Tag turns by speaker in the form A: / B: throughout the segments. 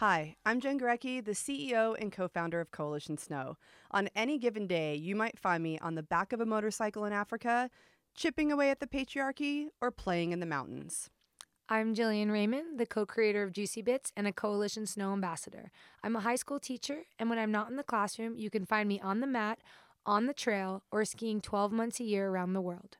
A: Hi, I'm Jen Gurecki, the CEO and co founder of Coalition Snow. On any given day, you might find me on the back of a motorcycle in Africa, chipping away at the patriarchy, or playing in the mountains.
B: I'm Jillian Raymond, the co creator of Juicy Bits and a Coalition Snow ambassador. I'm a high school teacher, and when I'm not in the classroom, you can find me on the mat, on the trail, or skiing 12 months a year around the world.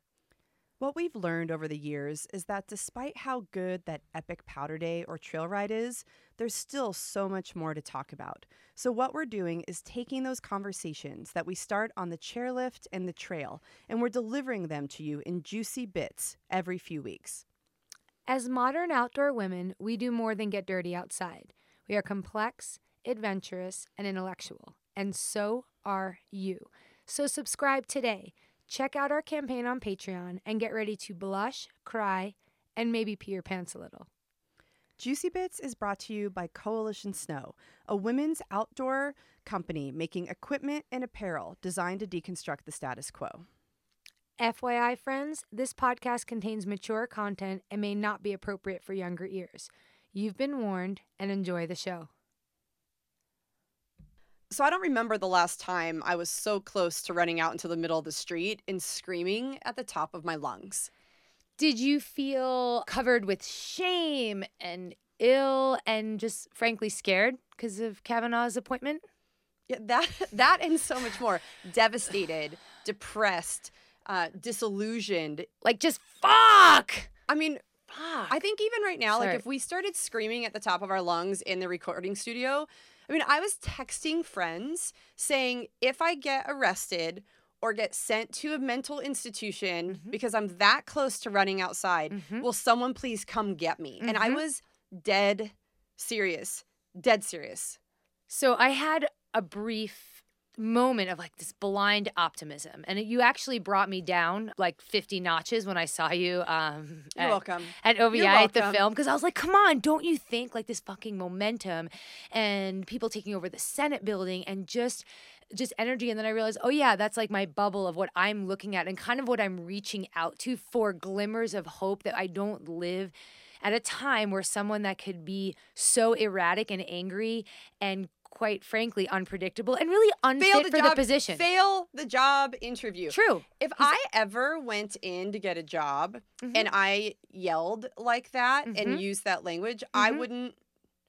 A: What we've learned over the years is that despite how good that epic powder day or trail ride is, there's still so much more to talk about. So, what we're doing is taking those conversations that we start on the chairlift and the trail, and we're delivering them to you in juicy bits every few weeks.
B: As modern outdoor women, we do more than get dirty outside. We are complex, adventurous, and intellectual. And so are you. So, subscribe today Check out our campaign on Patreon and get ready to blush, cry, and maybe pee your pants a little.
A: Juicy Bits is brought to you by Coalition Snow, a women's outdoor company making equipment and apparel designed to deconstruct the status quo.
B: FYI, friends, this podcast contains mature content and may not be appropriate for younger ears. You've been warned and enjoy the show.
A: So I don't remember the last time I was so close to running out into the middle of the street and screaming at the top of my lungs.
B: Did you feel covered with shame and ill and just frankly scared because of Kavanaugh's appointment?
A: Yeah, that that and so much more. Devastated, depressed, uh, disillusioned.
B: Like just fuck.
A: I mean, fuck. I think even right now, Sorry. like if we started screaming at the top of our lungs in the recording studio, I mean, I was texting friends saying if I get arrested or get sent to a mental institution mm-hmm. because I'm that close to running outside, mm-hmm. will someone please come get me? Mm-hmm. And I mm-hmm. was dead serious, dead serious.
B: So I had a brief moment of like this blind optimism. And you actually brought me down like 50 notches when i saw you um
A: You're at, welcome.
B: at ovi at the film. Because i was like come on don't you think like this fucking momentum and people taking over the senate building and just just energy? And then i realized oh yeah that's like my bubble of what i'm looking at and kind of what i'm reaching out to for glimmers of hope that i don't live at a time where someone that could be so erratic and angry and quite frankly unpredictable and really unfit the for
A: job,
B: the position.
A: Fail the job interview.
B: True.
A: If I ever went in to get a job mm-hmm. and I yelled like that mm-hmm. and used that language, mm-hmm. I wouldn't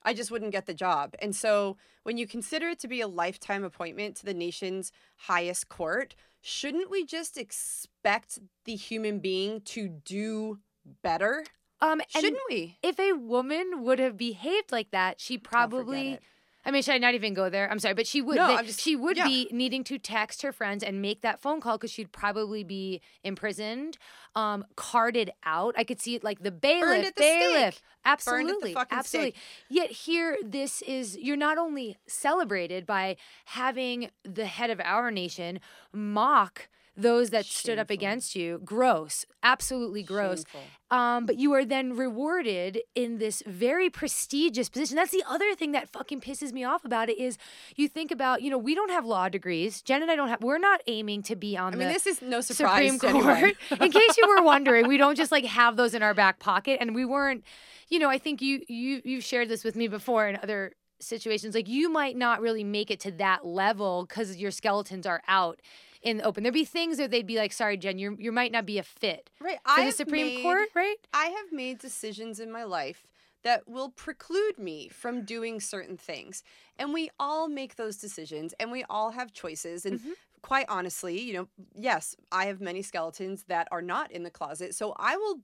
A: I just wouldn't get the job. And so when you consider it to be a lifetime appointment to the nation's highest court, shouldn't we just expect the human being to do better? Um, shouldn't we?
B: If a woman would have behaved like that, she probably I mean, should I not even go there? I'm sorry, but she would. No, they, just, she would yeah. be needing to text her friends and make that phone call because she'd probably be imprisoned, um, carted out. I could see it like the bailiff,
A: the
B: bailiff.
A: Stake.
B: Absolutely, absolutely. Stake. Yet here, this is you're not only celebrated by having the head of our nation mock those that Shameful. stood up against you gross absolutely gross. Um, but you are then rewarded in this very prestigious position. That's the other thing that fucking pisses me off about it is you think about you know we don't have law degrees. Jen and i don't have we're not aiming to be on
A: I
B: the
A: mean, this is no surprise
B: supreme court. in case you were wondering we don't just like have those in our back pocket. And we weren't you know i think you you you've shared this with me before in other situations. Like you might not really make it to that level because your skeletons are out in the open. There'd be things that they'd be like, "Sorry, Jen, you you might not be a fit
A: right
B: for I the Supreme made, Court." Right?
A: I have made decisions in my life that will preclude me from doing certain things, and we all make those decisions, and we all have choices, and. Mm-hmm. Quite honestly, you know, yes, I have many skeletons that are not in the closet. So I will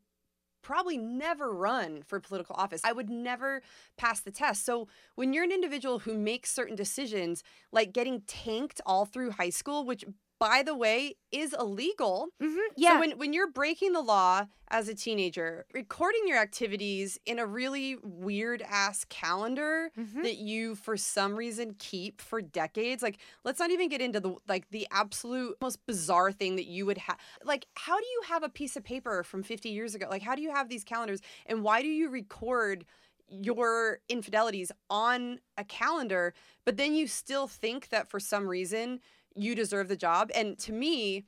A: probably never run for political office. I would never pass the test. So when you're an individual who makes certain decisions, like getting tanked all through high school, which by the way, is illegal.
B: Mm-hmm, yeah.
A: So when, when you're breaking the law as a teenager, recording your activities in a really weird ass calendar mm-hmm. that you for some reason keep for decades, like let's not even get into the like the absolute most bizarre thing that you would have. Like, how do you have a piece of paper from 50 years ago? Like, how do you have these calendars and why do you record your infidelities on a calendar, but then you still think that for some reason you deserve the job. And to me,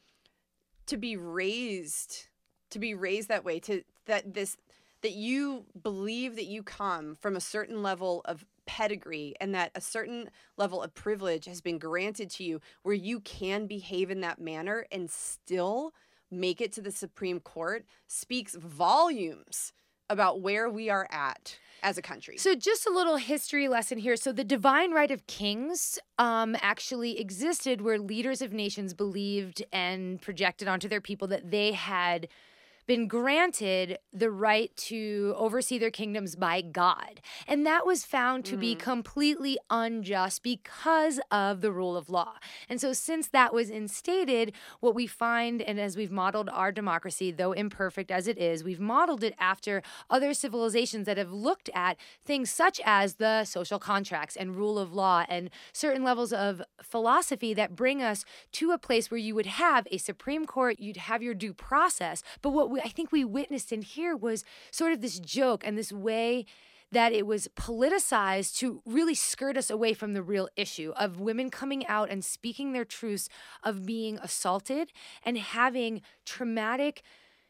A: to be raised, to be raised that way, to that this that you believe that you come from a certain level of pedigree and that a certain level of privilege has been granted to you where you can behave in that manner and still make it to the Supreme Court speaks volumes about where we are at as a country.
B: So, just a little history lesson here. So, the divine right of kings um, actually existed where leaders of nations believed and projected onto their people that they had been granted the right to oversee their kingdoms by God. And that was found to mm. be completely unjust because of the rule of law. And so, since that was instated, what we find, and as we've modeled our democracy, though imperfect as it is, we've modeled it after other civilizations that have looked at things such as the social contracts and rule of law and certain levels of philosophy that bring us to a place where you would have a Supreme Court, you'd have your due process. But what we I think we witnessed in here was sort of this joke and this way that it was politicized to really skirt us away from the real issue of women coming out and speaking their truths of being assaulted and having traumatic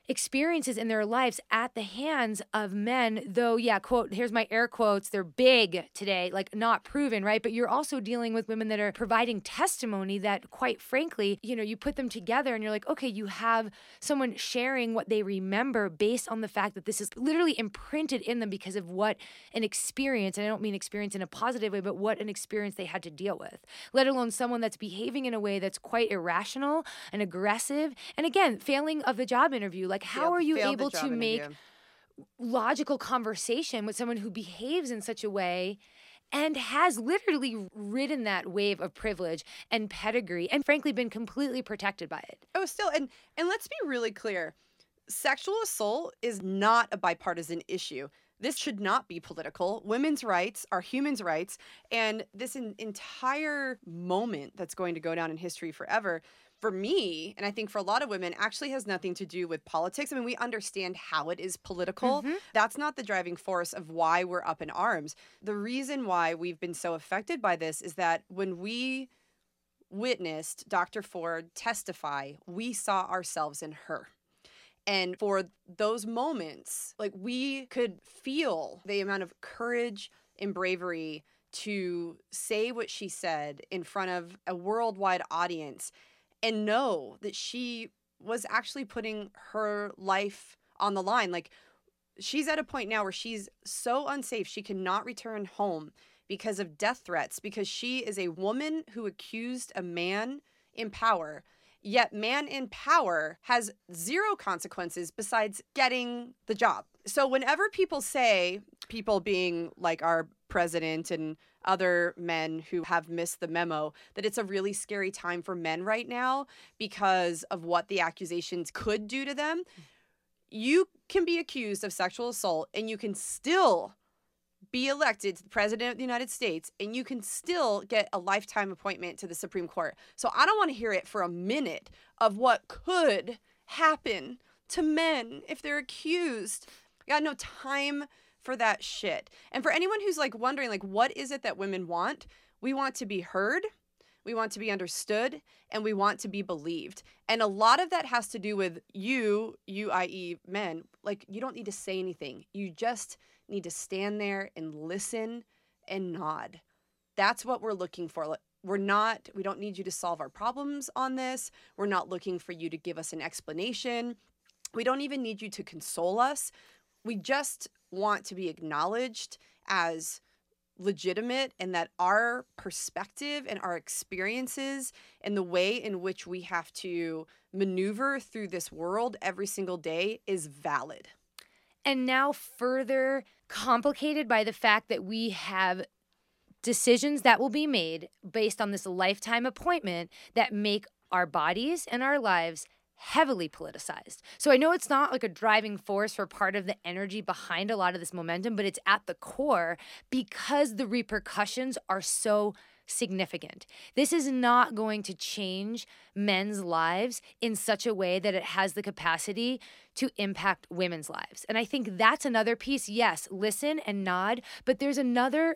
B: experiences in their lives at the hands of men though yeah quote here's my air quotes they're big today like not proven right? But you're also dealing with women that are providing testimony that quite frankly you know you put them together and you're like okay you have someone sharing what they remember based on the fact that this is literally imprinted in them because of what an experience and I don't mean experience in a positive way but what an experience they had to deal with let alone someone that's behaving in a way that's quite irrational and aggressive and again failing of the job interview like like, how are you able to make logical conversation with someone who behaves in such a way? and has literally ridden that wave of privilege and pedigree and frankly been completely protected by it.
A: Oh, still and and let's be really clear. Sexual assault is not a bipartisan issue. This should not be political. Women's rights are humans' rights. And this entire moment that's going to go down in history forever for me, and I think for a lot of women, actually has nothing to do with politics. I mean, we understand how it is political. Mm-hmm. That's not the driving force of why we're up in arms. The reason why we've been so affected by this is that when we witnessed Dr. Ford testify, we saw ourselves in her. And for those moments, like we could feel the amount of courage and bravery to say what she said in front of a worldwide audience and know that she was actually putting her life on the line. Like she's at a point now where she's so unsafe, she cannot return home because of death threats, because she is a woman who accused a man in power. Yet, man in power has zero consequences besides getting the job. So, whenever people say, people being like our president and other men who have missed the memo that it's a really scary time for men right now because of what the accusations could do to them. Mm. You can be accused of sexual assault and you can still be elected to the president of the United States and you can still get a lifetime appointment to the Supreme Court. So I don't want to hear it for a minute of what could happen to men if they're accused. I got no time for that shit. And for anyone who's like wondering like what is it that women want? We want to be heard, we want to be understood, and we want to be believed. And a lot of that has to do with you, you i.e. men. Like you don't need to say anything. You just need to stand there and listen and nod. That's what we're looking for. We're not, we don't need you to solve our problems on this. We're not looking for you to give us an explanation. We don't even need you to console us. We just want to be acknowledged as legitimate and that our perspective and our experiences and the way in which we have to maneuver through this world every single day is valid.
B: And now, further complicated by the fact that we have decisions that will be made based on this lifetime appointment that make our bodies and our lives heavily politicized. So I know it's not like a driving force for part of the energy behind a lot of this momentum, but it's at the core because the repercussions are so significant. This is not going to change men's lives in such a way that it has the capacity to impact women's lives. And I think that's another piece. Yes, listen and nod, but there's another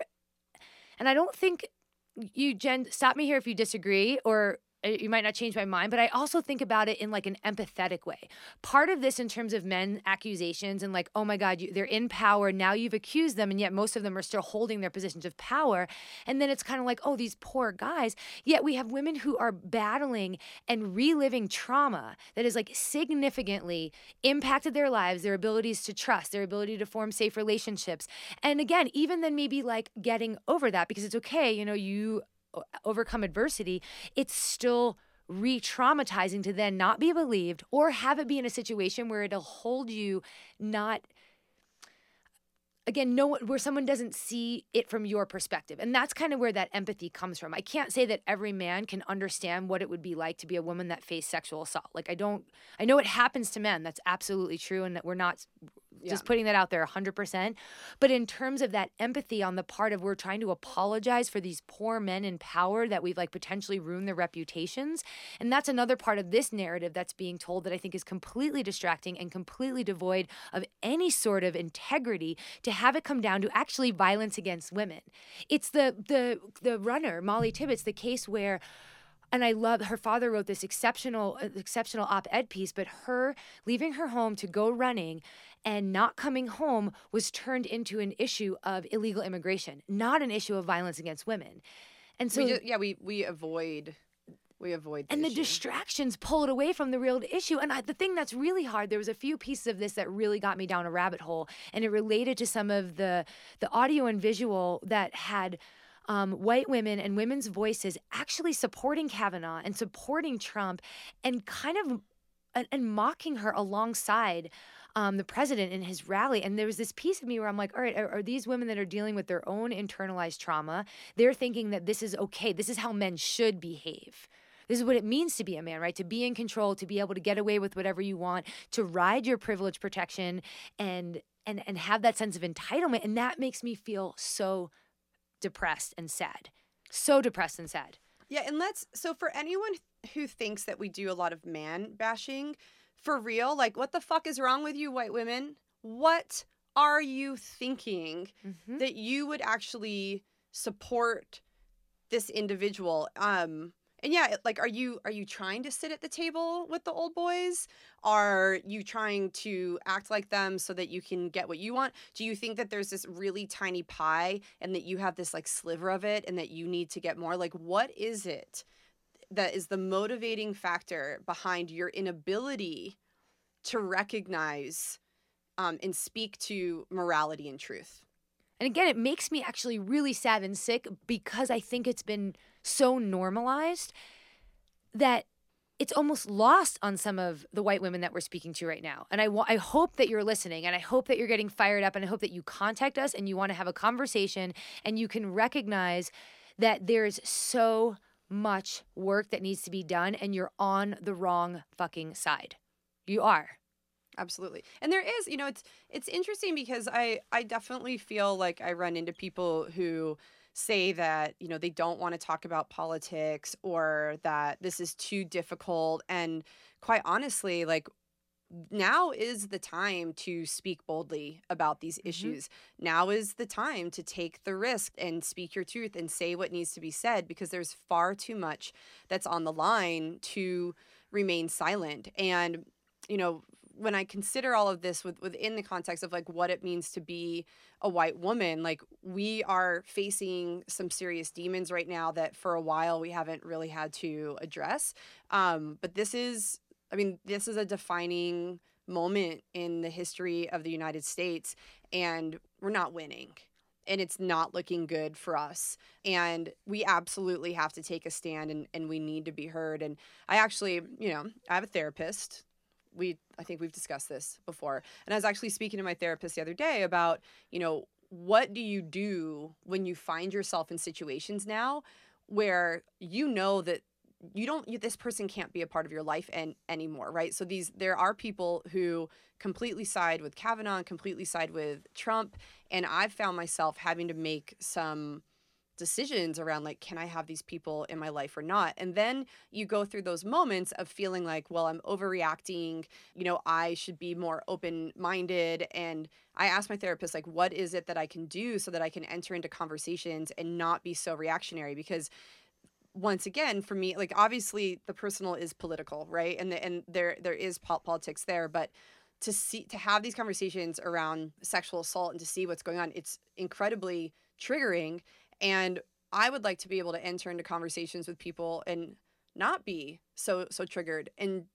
B: and I don't think you Jen stop me here if you disagree or you might not change my mind, but I also think about it in like an empathetic way. Part of this, in terms of men accusations and like, oh my God, you, they're in power. Now you've accused them, and yet most of them are still holding their positions of power. And then it's kind of like, oh, these poor guys. Yet we have women who are battling and reliving trauma that has like significantly impacted their lives, their abilities to trust, their ability to form safe relationships. And again, even then maybe like getting over that because it's okay, you know, you overcome adversity, it's still re traumatizing to then not be believed or have it be in a situation where it'll hold you not again no where someone doesn't see it from your perspective. And that's kind of where that empathy comes from. I can't say that every man can understand what it would be like to be a woman that faced sexual assault. Like i don't i know it happens to men that's absolutely true and that we're not yeah. just putting that out there 100%. But in terms of that empathy on the part of we're trying to apologize for these poor men in power that we've like potentially ruined their reputations. And that's another part of this narrative that's being told that I think is completely distracting and completely devoid of any sort of integrity to have it come down to actually violence against women. It's the the the runner, Molly Tibbetts, the case where and I love her father wrote this exceptional uh, exceptional op-ed piece but her leaving her home to go running and not coming home was turned into an issue of illegal immigration, not an issue of violence against women. And so,
A: we just, yeah, we we avoid we avoid
B: the and
A: issue.
B: the distractions pull it away from the real issue and I, the thing that's really hard there was a few pieces of this that really got me down a rabbit hole and it related to some of the the audio and visual that had um, white women and women's voices actually supporting Kavanaugh and supporting Trump and kind of and, and mocking her alongside um, the president in his rally. And there was this piece of me where I'm like, all right, are, are, these women that are dealing with their own internalized trauma? They're thinking that this is okay. This is how men should behave. This is what it means to be a man, right? To be in control, to be able to get away with whatever you want, to ride your privilege protection and and and have that sense of entitlement. And that makes me feel so depressed and sad. So depressed and sad.
A: Yeah, and let's so for anyone who thinks that we do a lot of man bashing, for real, like what the fuck is wrong with you white women? What are you thinking mm-hmm. that you would actually support this individual? Um and yeah, like are you are you trying to sit at the table with the old boys? Are you trying to act like them so that you can get what you want? Do you think that there's this really tiny pie and that you have this like sliver of it and that you need to get more? Like what is it that is the motivating factor behind your inability to recognize um, and speak to morality and truth.
B: And again, it makes me actually really sad and sick because I think it's been so normalized that it's almost lost on some of the white women that we're speaking to right now. And I, I hope that you're listening and I hope that you're getting fired up and I hope that you contact us and you want to have a conversation and you can recognize that there's so much work that needs to be done and you're on the wrong fucking side. You are.
A: Absolutely. And there is, you know, it's it's interesting because I I definitely feel like I run into people who say that, you know, they don't want to talk about politics or that this is too difficult and quite honestly, like now is the time to speak boldly about these mm-hmm. issues. Now is the time to take the risk and speak your truth and say what needs to be said because there's far too much that's on the line to remain silent. And, you know, when I consider all of this with, within the context of like what it means to be a white woman, like we are facing some serious demons right now that for a while we haven't really had to address. Um, but this is I mean, this is a defining moment in the history of the United States, and we're not winning. And it's not looking good for us. And we absolutely have to take a stand and, and we need to be heard. And I actually, you know, I have a therapist. We, I think we've discussed this before. And I was actually speaking to my therapist the other day about, you know, what do you do when you find yourself in situations now where you know that you don't you, this person can't be a part of your life and anymore right? So these there are people who completely side with kavanaugh and completely side with trump and i've found myself having to make some decisions around like can i have these people in my life or not? And then you go through those moments of feeling like well i'm overreacting you know i should be more open minded and i asked my therapist like what is it that i can do so that i can enter into conversations and not be so reactionary? Because once again for me like obviously the personal is political right? And the, and there there is politics there but to see to have these conversations around sexual assault and to see what's going on it's incredibly triggering and i would like to be able to enter into conversations with people and not be so so triggered. And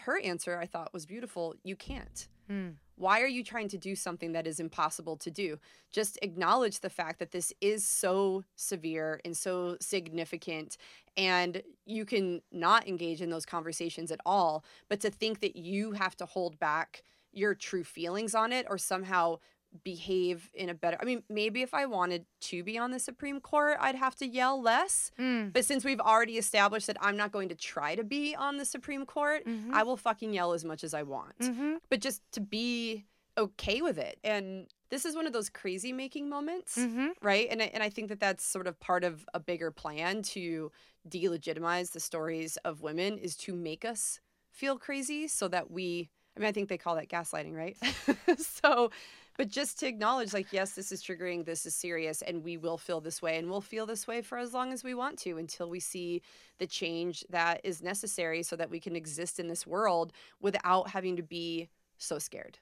A: her answer i thought was beautiful you can't. Mm. Why are you trying to do something that is impossible to do? Just acknowledge the fact that this is so severe and so significant and you can not engage in those conversations at all but to think that you have to hold back your true feelings on it or somehow behave in a better I mean maybe if I wanted to be on the Supreme Court I'd have to yell less mm. but since we've already established that I'm not going to try to be on the Supreme Court mm-hmm. I will fucking yell as much as I want mm-hmm. but just to be okay with it and this is one of those crazy making moments mm-hmm. right and I, and I think that that's sort of part of a bigger plan to delegitimize the stories of women is to make us feel crazy so that we I mean I think they call that gaslighting right so but just to acknowledge like yes this is triggering this is serious and we will feel this way and we'll feel this way for as long as we want to until we see the change that is necessary so that we can exist in this world without having to be so scared.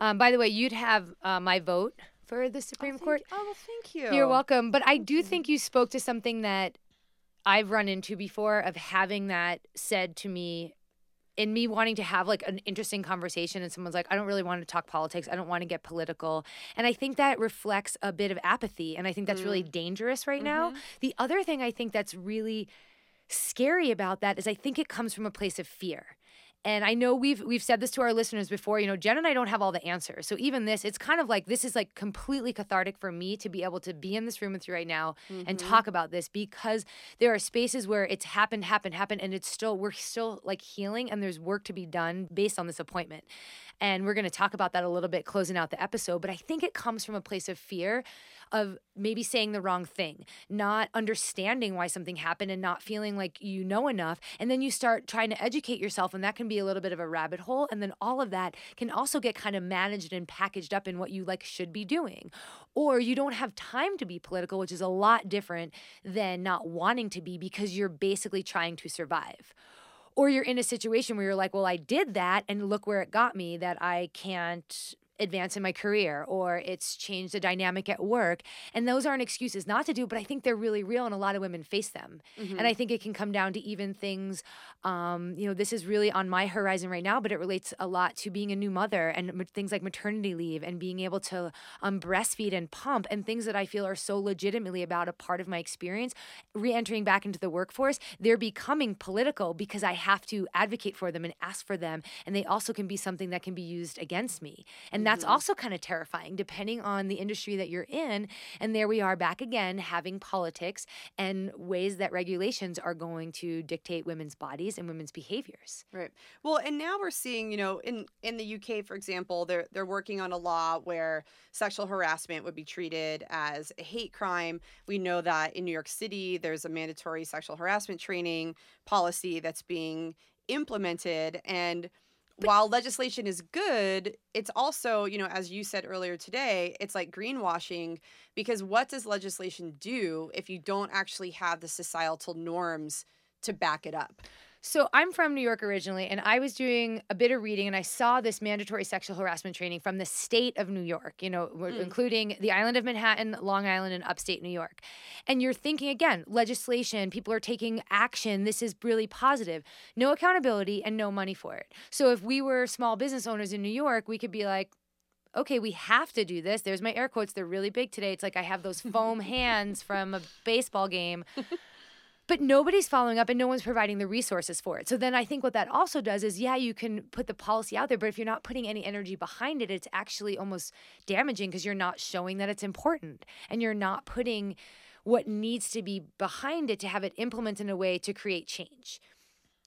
B: Um, by the way you'd have uh, my vote for the supreme
A: oh,
B: court.
A: oh well thank you.
B: You're welcome. But i do think you spoke to something that i've run into before of having that said to me in me wanting to have like an interesting conversation and someone's like i don't really want to talk politics i don't want to get political and i think that reflects a bit of apathy and i think that's mm. really dangerous right mm-hmm. now the other thing i think that's really scary about that is i think it comes from a place of fear and I know we've we've said this to our listeners before, you know, Jen and I don't have all the answers. So even this, it's kind of like this is like completely cathartic for me to be able to be in this room with you right now mm-hmm. and talk about this because there are spaces where it's happened, happened, happened, and it's still we're still like healing and there's work to be done based on this appointment. And we're gonna talk about that a little bit closing out the episode. But I think it comes from a place of fear of maybe saying the wrong thing, not understanding why something happened and not feeling like you know enough. And then you start trying to educate yourself, and that can be a little bit of a rabbit hole. And then all of that can also get kind of managed and packaged up in what you like should be doing. Or you don't have time to be political, which is a lot different than not wanting to be because you're basically trying to survive or you're in a situation where you're like, well, I did that and look where it got me that I can't advance in my career or it's changed the dynamic at work. And those aren't excuses not to do, but I think they're really real and a lot of women face them. Mm-hmm. And I think it can come down to even things, um, you know, this is really on my horizon right now, but it relates a lot to being a new mother and things like maternity leave and being able to um, breastfeed and pump and things that I feel are so legitimately about a part of my experience. Re entering back into the workforce, they're becoming political because I have to advocate for them and ask for them. And they also can be something that can be used against me. And that's mm-hmm. also kind of terrifying depending on the industry that you're in. And there we are back again having politics and ways that regulations are going to dictate women's bodies and women's behaviors.
A: Right. Well, and now we're seeing, you know, in in the UK for example, they're they're working on a law where sexual harassment would be treated as a hate crime. We know that in New York City there's a mandatory sexual harassment training policy that's being implemented and while legislation is good, it's also, you know, as you said earlier today, it's like greenwashing because what does legislation do if you don't actually have the societal norms to back it up?
B: So I'm from New York originally, and I was doing a bit of reading, and I saw this mandatory sexual harassment training from the state of New York, you know, mm. including the island of Manhattan, Long Island, and upstate New York. And you're thinking again, legislation, people are taking action. This is really positive. No accountability and no money for it. So if we were small business owners in New York, we could be like, okay, we have to do this. There's my air quotes. They're really big today. It's like I have those foam hands from a baseball game but nobody's following up and no one's providing the resources for it. So then I think what that also does is, yeah, you can put the policy out there, but if you're not putting any energy behind it, it's actually almost damaging because you're not showing that it's important and you're not putting what needs to be behind it to have it implemented in a way to create change.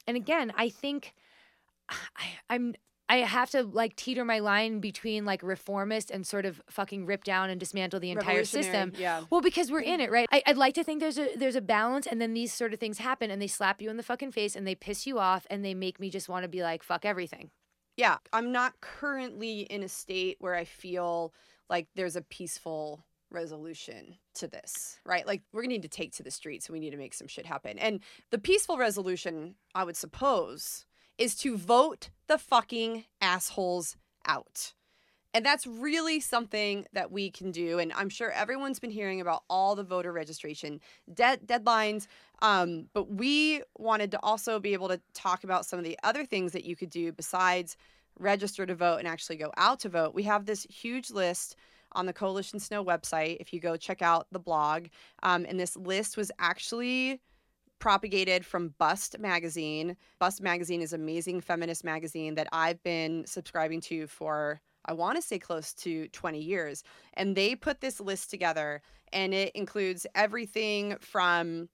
B: And again, I think I, I'm I have to like teeter my line between like reformist and sort of fucking rip down and dismantle the entire system.
A: Yeah.
B: Well, because we're mm. in it, right? I, would like to think there's a there's a balance, and then these sort of things happen, and they slap you in the fucking face, and they piss you off, and they make me just want to be like fuck everything.
A: Yeah, I'm not currently in a state where I feel like there's a peaceful resolution to this, right? Like we're gonna need to take to the streets and we need to make some shit happen. And the peaceful resolution, I would suppose, is to vote the fucking assholes out. And that's really something that we can do. And I'm sure everyone's been hearing about all the voter registration de- deadlines. Um, but we wanted to also be able to talk about some of the other things that you could do besides register to vote and actually go out to vote. We have this huge list on the Coalition Snow website if you go check out the blog. Um, and this list was actually propagated from Bust Magazine. Bust Magazine is amazing feminist magazine that I've been subscribing to for I want to say close to 20 years. And they put this list together and it includes everything from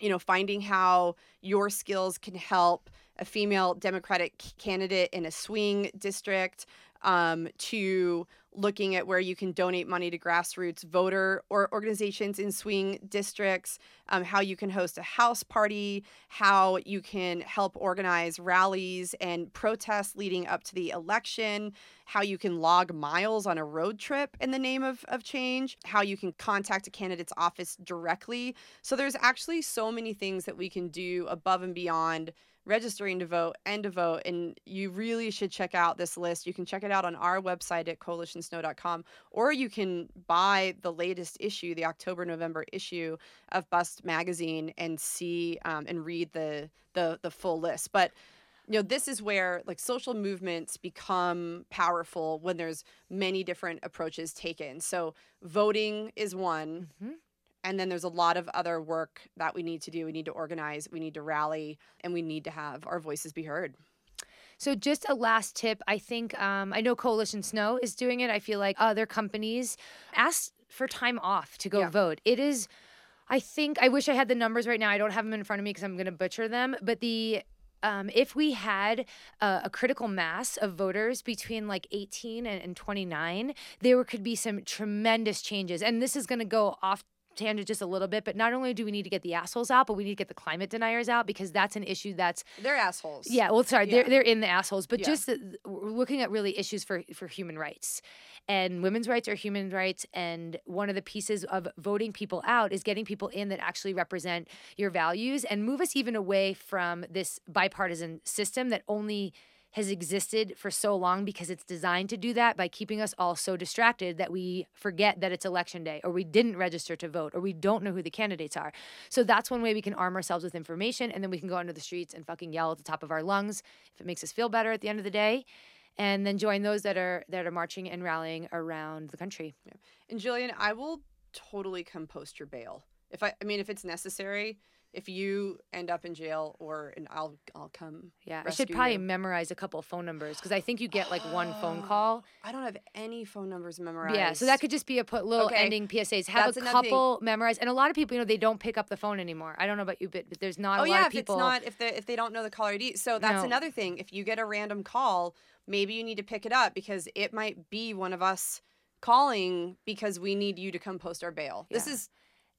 A: you know finding how your skills can help a female democratic candidate in a swing district um, to looking at where you can donate money to grassroots voter or organizations in swing districts, um, how you can host a house party, how you can help organize rallies and protests leading up to the election, how you can log miles on a road trip in the name of, of change, how you can contact a candidate's office directly. So there's actually so many things that we can do above and beyond registering to vote and to vote. And you really should check out this list. You can check it out on our website at coalitionsnow.com, or you can buy the latest issue, the October November issue of Bust magazine, and see um, and read the the the full list. But you know this is where like social movements become powerful when there's many different approaches taken so voting is one mm-hmm. And then there's a lot of other work that we need to do. We need to organize, we need to rally, and we need to have our voices be heard.
B: So, just a last tip. I think um, I know Coalition Snow is doing it. I feel like other companies ask for time off to go yeah. vote. It is, I think, I wish I had the numbers right now. I don't have them in front of me because I'm going to butcher them. But the um, if we had a, a, critical mass of voters between like 18 and, and 29, there could be some tremendous changes. And this is going to go off tangent just a little bit, but not only do we need to get the assholes out, but we need to get the climate deniers out because that's an issue that's
A: they're assholes.
B: Yeah, well, sorry, yeah. they're they're in the assholes, but yeah. just the, we're looking at really issues for for human rights. And women's rights are human rights. And one of the pieces of voting people out is getting people in that actually represent your values and move us even away from this bipartisan system that only has existed for so long because it's designed to do that by keeping us all so distracted that we forget that it's election day or we didn't register to vote or we don't know who the candidates are. So that's one way we can arm ourselves with information and then we can go into the streets and fucking yell at the top of our lungs if it makes us feel better at the end of the day and then join those that are that are marching and rallying around the country. Yeah.
A: And Jillian, I will totally come post your bail. If I I mean if it's necessary, if you end up in jail or and I'll I'll come.
B: Yeah, I should probably
A: you.
B: memorize a couple phone numbers because I think you get like one phone oh, call.
A: I don't have any phone numbers memorized.
B: Yeah, so that could just be a put little okay. ending PSAs. Have That's a couple thing. memorized, and a lot of people, you know, they don't pick up the phone anymore. I don't know about you, but, but there's not
A: oh,
B: a
A: yeah,
B: lot
A: of
B: people.
A: Oh yeah, if it's not if they if they don't know the caller ID, so that's no. another thing. If you get a random call, maybe you need to pick it up because it might be one of us calling because we need you to come post our bail. Yeah. This is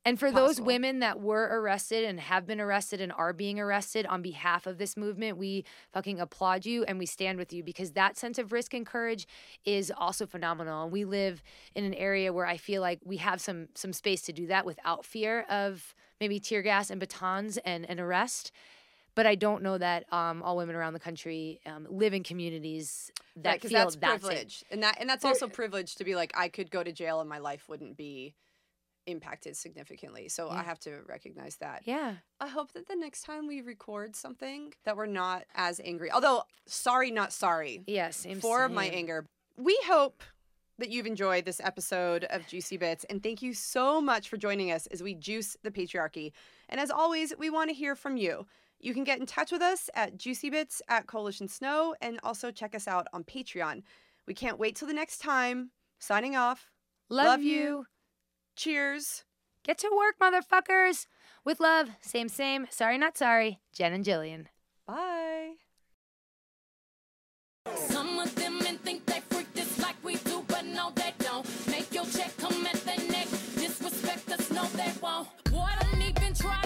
B: and for Possible. those women that were arrested and have been arrested and are being arrested on behalf of this movement, we fucking applaud you and we stand with you because that sense of risk and courage is also phenomenal. And we live in an area where I feel like we have some some space to do that without fear of maybe tear gas and batons and, and arrest. But I don't know that um, all women around the country um, live in communities that right, feel that's,
A: that's privilege, it. and that and that's also privilege to be like I could go to jail and my life wouldn't be impacted significantly. So yeah. I have to recognize that.
B: Yeah.
A: I hope that the next time we record something that we're not as angry. Although sorry, not sorry.
B: Yes.
A: Yeah, for my anger. We hope that you've enjoyed this episode of Juicy Bits and thank you so much for joining us as we juice the patriarchy. And as always, we want to hear from you. You can get in touch with us at juicybits at Coalition Snow and also check us out on Patreon. We can't wait till the next time. Signing off.
B: Love, Love you. you.
A: Cheers.
B: Get to work, motherfuckers. With love, same, same. Sorry, not sorry. Jen and Jillian.
A: Bye.
C: Some of them men think they freak this like we do, but no, they don't. Make your check come at their neck. Disrespect us, no, they won't. Boy, don't even try.